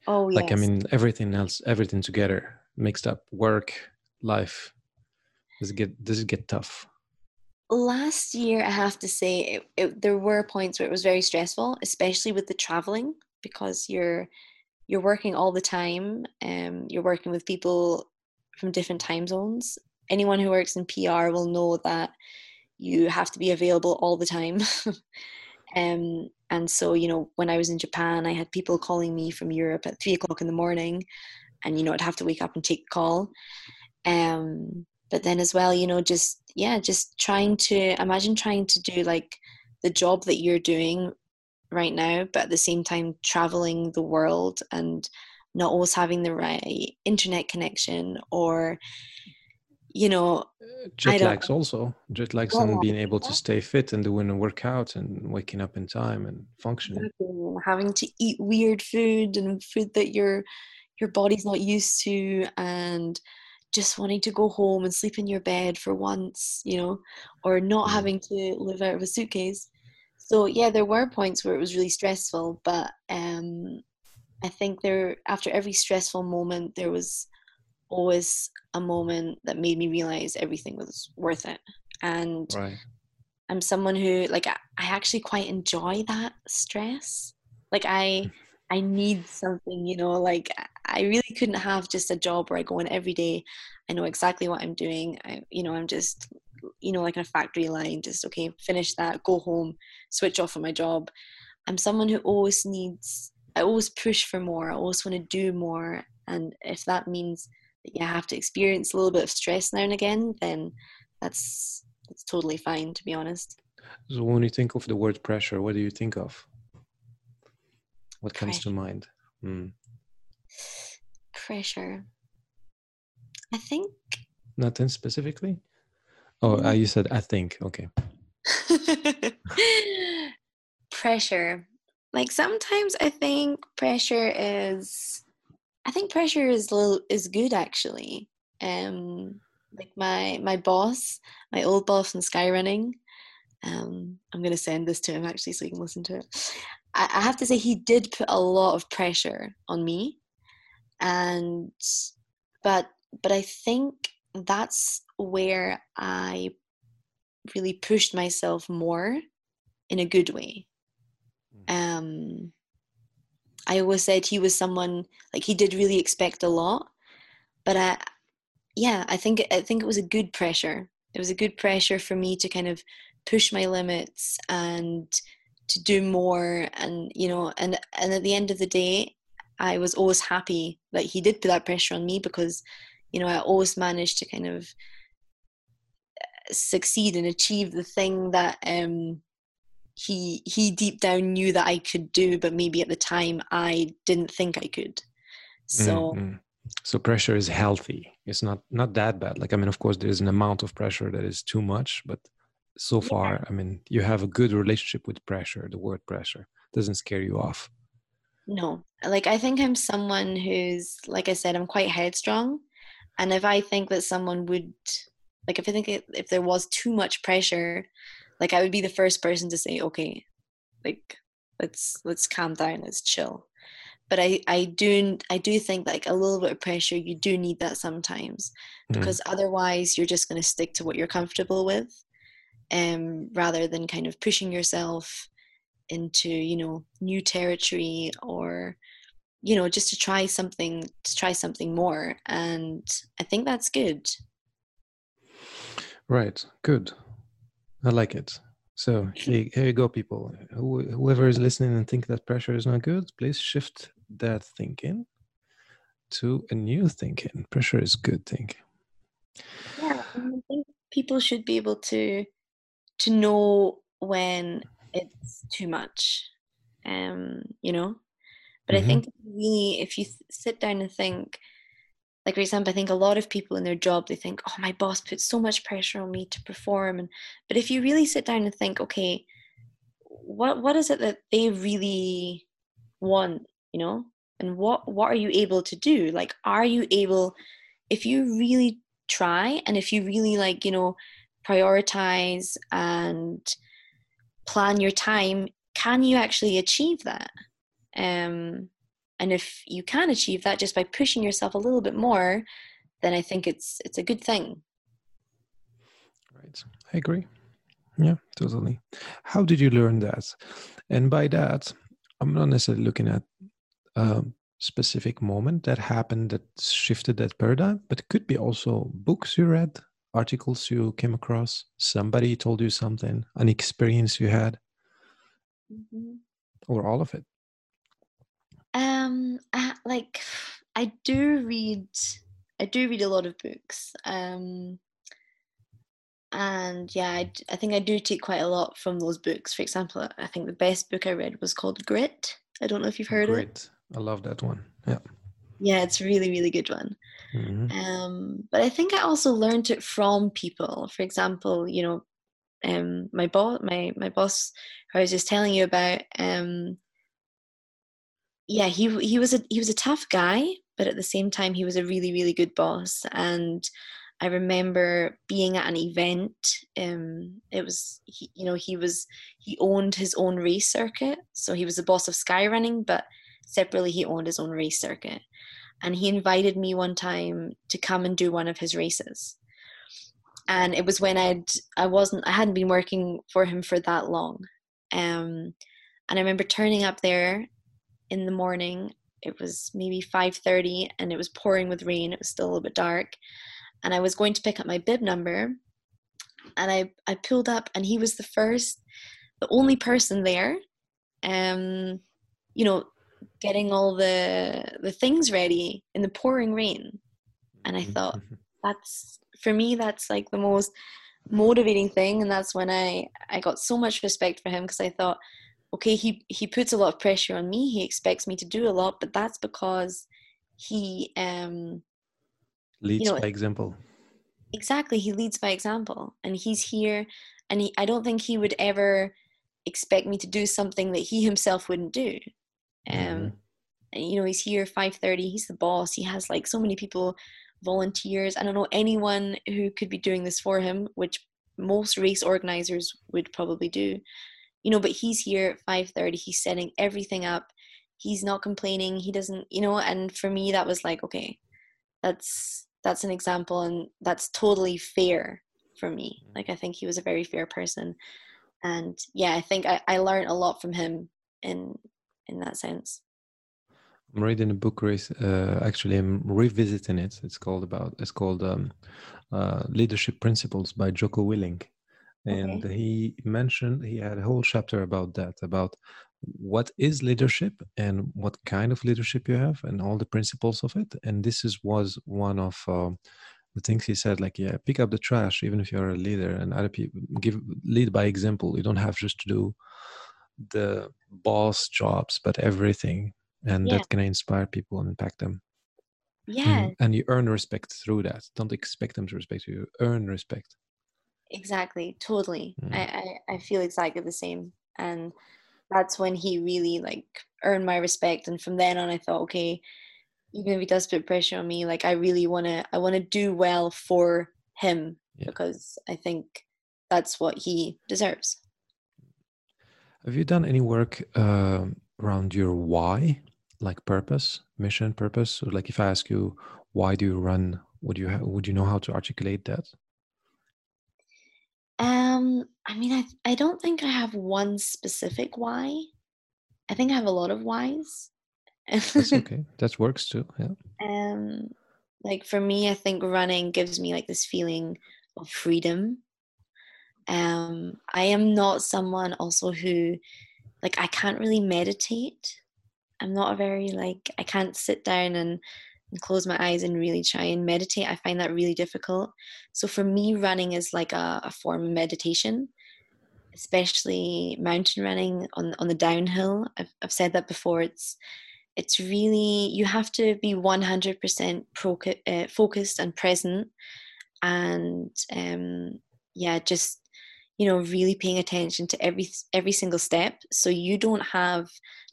oh like yes. i mean everything else everything together mixed up work life does it get does it get tough last year i have to say it, it, there were points where it was very stressful especially with the traveling because you're you're working all the time um you're working with people from different time zones. Anyone who works in pr will know that you have to be available all the time. Um and so you know when i was in japan i had people calling me from europe at three o'clock in the morning and you know i'd have to wake up and take a call. Um but then as well you know just yeah just trying to imagine trying to do like the job that you're doing right now but at the same time traveling the world and not always having the right internet connection or you know uh, jet lags also jet lags well, and being able to stay fit and doing a workout and waking up in time and functioning. Having to eat weird food and food that your your body's not used to and just wanting to go home and sleep in your bed for once, you know, or not mm. having to live out of a suitcase. So yeah, there were points where it was really stressful, but um, I think there after every stressful moment there was always a moment that made me realize everything was worth it. And right. I'm someone who like I, I actually quite enjoy that stress. Like I I need something, you know, like I really couldn't have just a job where I go in every day. I know exactly what I'm doing. I, you know, I'm just, you know, like in a factory line, just okay, finish that, go home, switch off on my job. I'm someone who always needs, I always push for more. I always want to do more. And if that means that you have to experience a little bit of stress now and again, then that's that's totally fine, to be honest. So when you think of the word pressure, what do you think of? What comes pressure. to mind? Mm. Pressure. I think. Nothing specifically. Oh, uh, you said I think. Okay. pressure. Like sometimes I think pressure is. I think pressure is little, is good actually. Um, like my my boss, my old boss in Skyrunning. Um, I'm gonna send this to him actually so he can listen to it. I, I have to say he did put a lot of pressure on me, and but but I think that's where I really pushed myself more in a good way. Mm. Um, I always said he was someone like he did really expect a lot, but I, yeah, I think I think it was a good pressure. It was a good pressure for me to kind of push my limits and to do more and you know and and at the end of the day i was always happy that he did put that pressure on me because you know i always managed to kind of uh, succeed and achieve the thing that um he he deep down knew that i could do but maybe at the time i didn't think i could. So mm-hmm. so pressure is healthy. It's not not that bad. Like i mean of course there's an amount of pressure that is too much but so far yeah. i mean you have a good relationship with pressure the word pressure. Doesn't scare you off no like i think i'm someone who's like i said i'm quite headstrong and if i think that someone would like if i think if there was too much pressure like i would be the first person to say okay like let's let's calm down let's chill but i i do i do think like a little bit of pressure you do need that sometimes mm. because mm. otherwise you're just going to stick to what you're comfortable with um, rather than kind of pushing yourself into you know new territory or you know just to try something to try something more and i think that's good. Right. Good. I like it. So here, you go people. Whoever is listening and think that pressure is not good please shift that thinking to a new thinking. Pressure is good thinking yeah i think people should be able to to know when it's too much um you know? But mm-hmm. i think really if you th- sit down and think like for example i think a lot of people in their job they think oh my boss puts so much pressure on me to perform. And but if you really sit down and think okay what what is it that they really want? You know? And what what are you able to do? Like are you able if you really try and if you really like you know prioritize and plan your time can you actually achieve that? Um, and if you can achieve that just by pushing yourself a little bit more then i think it's it's a good thing. Right. I agree. Yeah totally. How did you learn that? And by that i'm not necessarily looking at a specific moment that happened that shifted that paradigm but it could be also books you read articles you came across somebody told you something an experience you had mm-hmm. or all of it um, I, like I do read, I do read a lot of books. Um, and yeah, I, I think I do take quite a lot from those books. For example, I think the best book I read was called Grit. I don't know if you've heard Grit. it. I love that one. Yeah. Yeah, it's a really, really good one. Mm-hmm. Um, but I think I also learned it from people. For example, you know, um, my boss, my my boss, who I was just telling you about, um, yeah, he he was a he was a tough guy, but at the same time he was a really really good boss. And I remember being at an event. Um, it was he, you know he was he owned his own race circuit, so he was the boss of Skyrunning, but separately he owned his own race circuit. And he invited me one time to come and do one of his races. And it was when I'd I wasn't I hadn't been working for him for that long. Um, and I remember turning up there in the morning. It was maybe 5:30 and it was pouring with rain. It was still a little bit dark. And I was going to pick up my bib number and I I pulled up and he was the first the only person there um you know getting all the the things ready in the pouring rain. And I thought that's for me that's like the most motivating thing. And that's when I I got so much respect for him because I thought okay he he puts a lot of pressure on me. He expects me to do a lot. But that's because he um leads you know, by example. exactly he leads by example. And he's here. And he, i don't think he would ever expect me to do something that he himself wouldn't do um mm-hmm. and you know he's here 5.30 he's the boss he has like so many people volunteers i don't know anyone who could be doing this for him which most race organizers would probably do you know but he's here at 5.30 he's setting everything up he's not complaining he doesn't you know and for me that was like okay that's that's an example and that's totally fair for me mm-hmm. like i think he was a very fair person and yeah i think i, I learned a lot from him in in that sense. I'm reading a book uh, actually i'm revisiting it. It's called about it's called um, uh, leadership principles by jocko Willink, and okay. he mentioned he had a whole chapter about that about what is leadership and what kind of leadership you have and all the principles of it. And this is was one of uh, the things he said like yeah pick up the trash even if you're a leader and other people give lead by example. You don't have just to do the boss jobs but everything and yeah. that can inspire people and impact them. Yeah. And, and you earn respect through that. Don't expect them to respect you. Earn respect. Exactly. Totally. Mm. I, I i feel exactly the same. And that's when he really like earned my respect. And from then on i thought okay even if he does put pressure on me like i really want to i want to do well for him yeah. because i think that's what he deserves have you done any work uh, around your why like purpose mission purpose or like if i ask you why do you run would you ha- would you know how to articulate that um, I mean, I I don't think I have one specific why. I think I have a lot of whys. That's okay. That works too. Yeah. Um, like for me, I think running gives me like this feeling of freedom. Um, I am not someone also who, like, I can't really meditate. I'm not a very like I can't sit down and and close my eyes and really try and meditate. I find that really difficult. So for me, running is like a, a form of meditation, especially mountain running on on the downhill. I've, I've said that before. It's it's really you have to be 100% pro, uh, focused and present and um, yeah just you know really paying attention to every every single step so you don't have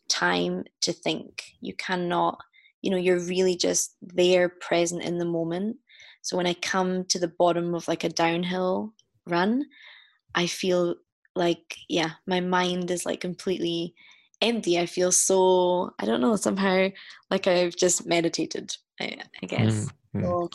time to think you cannot you know you're really just there present in the moment So when I come to the bottom of like a downhill run, I feel like yeah, my mind is like completely empty. I feel so I don't know somehow like I've just meditated. I, I guess. Mm-hmm. So,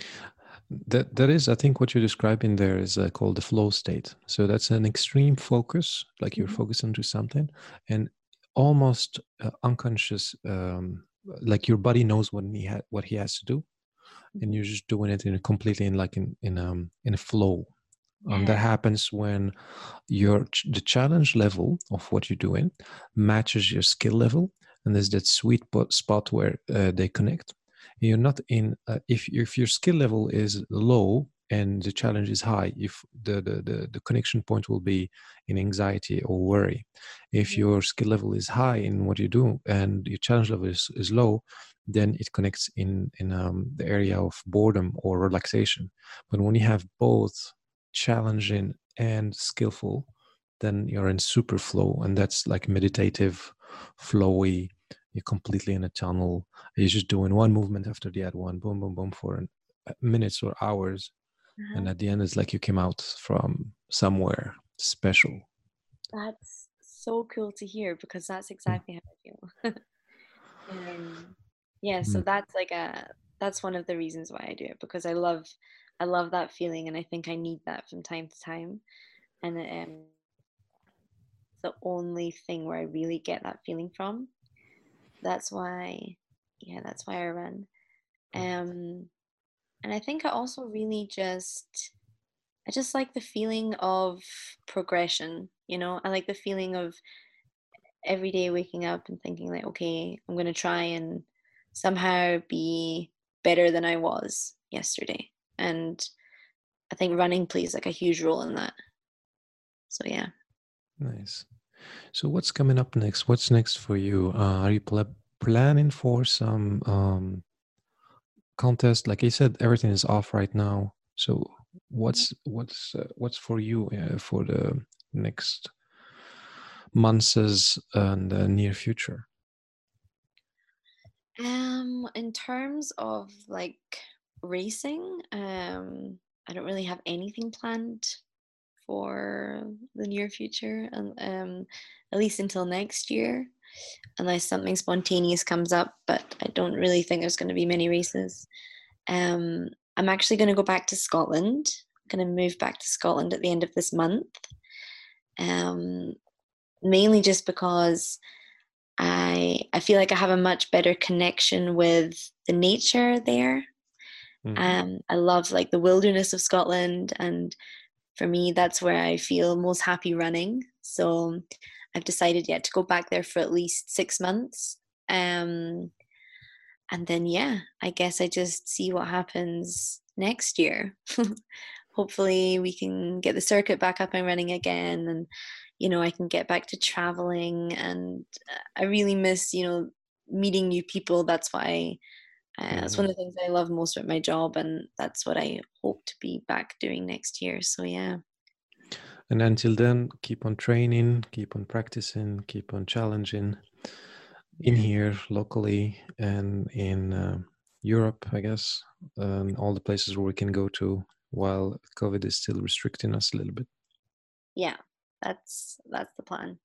that that is, I think, what you're describing there is uh, called the flow state. So that's an extreme focus, like you're mm-hmm. focusing to something, and almost uh, unconscious, um, like your body knows what he ha- what he has to do, and you're just doing it in a completely in like in in um in a flow. Yeah. Um, that happens when your the challenge level of what you're doing matches your skill level, and there's that sweet spot where uh, they connect you're not in uh, if if your skill level is low and the challenge is high if the, the the, the connection point will be in anxiety or worry if mm-hmm. your skill level is high in what you do and your challenge level is, is low then it connects in in um, the area of boredom or relaxation but when you have both challenging and skillful then you're in super flow and that's like meditative flowy you're completely in a tunnel you're just doing one movement after the other one boom boom boom for uh, minutes or hours uh-huh. and at the end it's like you came out from somewhere special that's so cool to hear because that's mm. exactly how i feel um, yeah so mm. that's like a that's one of the reasons why i do it because i love i love that feeling and i think i need that from time to time and um the only thing where i really get that feeling from that's why yeah that's why i run. Um and i think i also really just i just like the feeling of progression you know? I like the feeling of every day waking up and thinking like okay i'm going to try and somehow be better than i was yesterday. And i think running plays like a huge role in that. So yeah. Nice so what's coming up next? What's next for you? Uh, are you pl- planning for some um, contest? Like I said, everything is off right now. So what's what's uh, what's for you uh, for the next months and the near future? Um, in terms of like racing, um, I don't really have anything planned for the near future, and um, at least until next year, unless something spontaneous comes up. But I don't really think there's going to be many races. Um, I'm actually going to go back to Scotland. I'm going to move back to Scotland at the end of this month. Um, mainly just because I I feel like I have a much better connection with the nature there. Mm-hmm. Um, I love like the wilderness of Scotland and for me, that's where I feel most happy running. So I've decided yet to go back there for at least six months. Um, and then, yeah, I guess I just see what happens next year. Hopefully, we can get the circuit back up and running again, and you know, I can get back to traveling. And I really miss, you know, meeting new people. That's why uh, That's one of the things I love most about my job, and that's what I hope to be back doing next year. So yeah. And until then, keep on training, keep on practicing, keep on challenging in here locally and in uh, Europe, I guess, and all the places where we can go to while COVID is still restricting us a little bit. Yeah, that's that's the plan.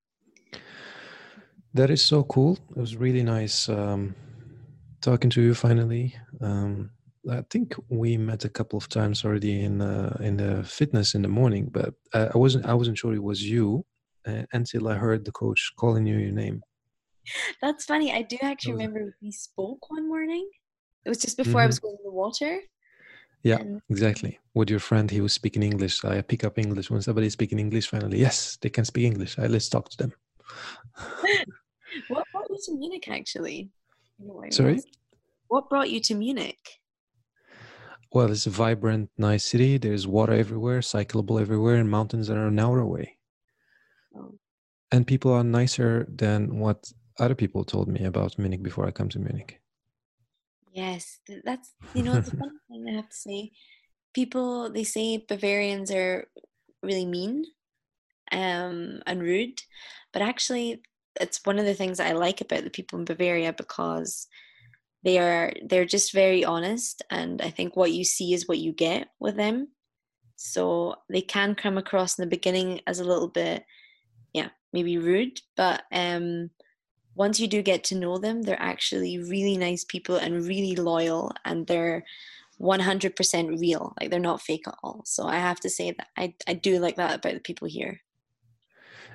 That is so cool. It was really nice um, talking to you finally. Um, I think we met a couple of times already in uh, in the fitness in the morning, but I, I wasn't I wasn't sure it was you uh, until I heard the coach calling you your name. That's funny. I do actually remember we spoke one morning. It was just before mm-hmm. I was going to the water. Yeah, and... exactly. With your friend, he was speaking English. I pick up English when somebody's speaking English. Finally, yes, they can speak English. Right, let's talk to them. what brought you to Munich, actually? Sorry. What brought you to Munich? Well, it's a vibrant, nice city. There's water everywhere, cyclable everywhere, and mountains that are an hour away. Oh. And people are nicer than what other people told me about Munich before I come to Munich. Yes, that's you know the funny thing I have to say. People they say Bavarians are really mean um, and rude, but actually, it's one of the things I like about the people in Bavaria because they are they're just very honest and i think what you see is what you get with them. So they can come across in the beginning as a little bit yeah maybe rude but um once you do get to know them they're actually really nice people and really loyal and they're 100% real. Like they're not fake at all. So i have to say that i, I do like that about the people here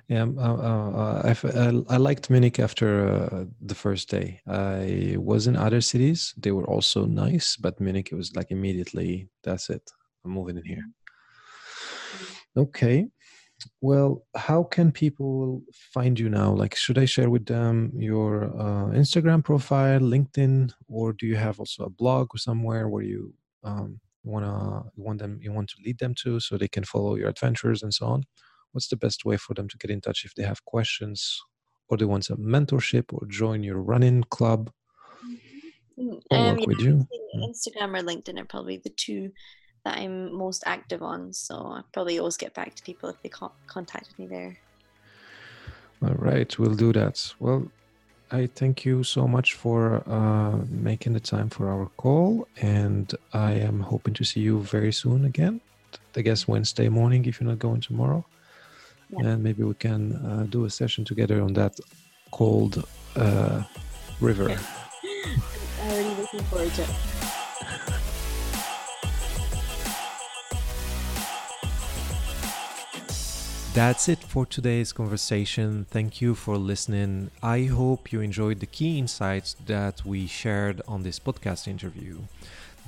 yeah, um, uh, uh, uh I, I liked Munich after uh, the first day. I was in other cities; they were also nice, but Munich it was like immediately. That's it. I'm moving in here. Mm-hmm. Okay. Well, how can people find you now? Like, should I share with them your uh, Instagram profile, LinkedIn, or do you have also a blog or somewhere where you um, wanna you want them you want to lead them to so they can follow your adventures and so on? What's the best way for them to get in touch if they have questions or they want some mentorship or join your running club mm-hmm. um, work yeah, with you mm. instagram or linkedin are probably the two that i'm most active on so i probably always get back to people if they con- contacted me there all right we'll do that well I thank you so much for uh, making the time for our call, and I am hoping to see you very soon again. I guess Wednesday morning if you're not going tomorrow yeah. and maybe we can uh, do a session together on that cold uh, river. I'm already looking forward to it. That's it for today's conversation. Thank you for listening. I hope you enjoyed the key insights that we shared on this podcast interview.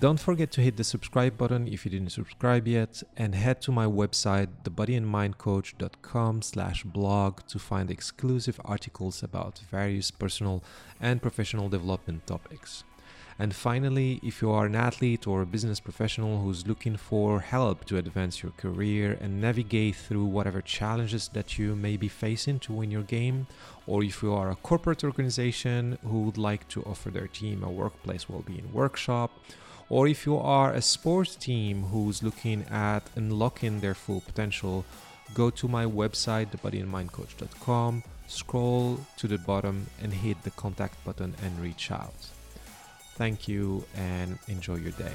Don't forget to hit the subscribe button if you didn't subscribe yet and head to my website thebodyandmindcoach.com slash blog to find exclusive articles about various personal and professional development topics. And finally, if you are an athlete or a business professional who's looking for help to advance your career and navigate through whatever challenges that you may be facing to win your game, or if you are a corporate organization who would like to offer their team a workplace well-being workshop, or if you are a sports team who's looking at unlocking their full potential, go to my website, thebodyandmindcoach.com, scroll to the bottom and hit the contact button and reach out. Thank you and enjoy your day.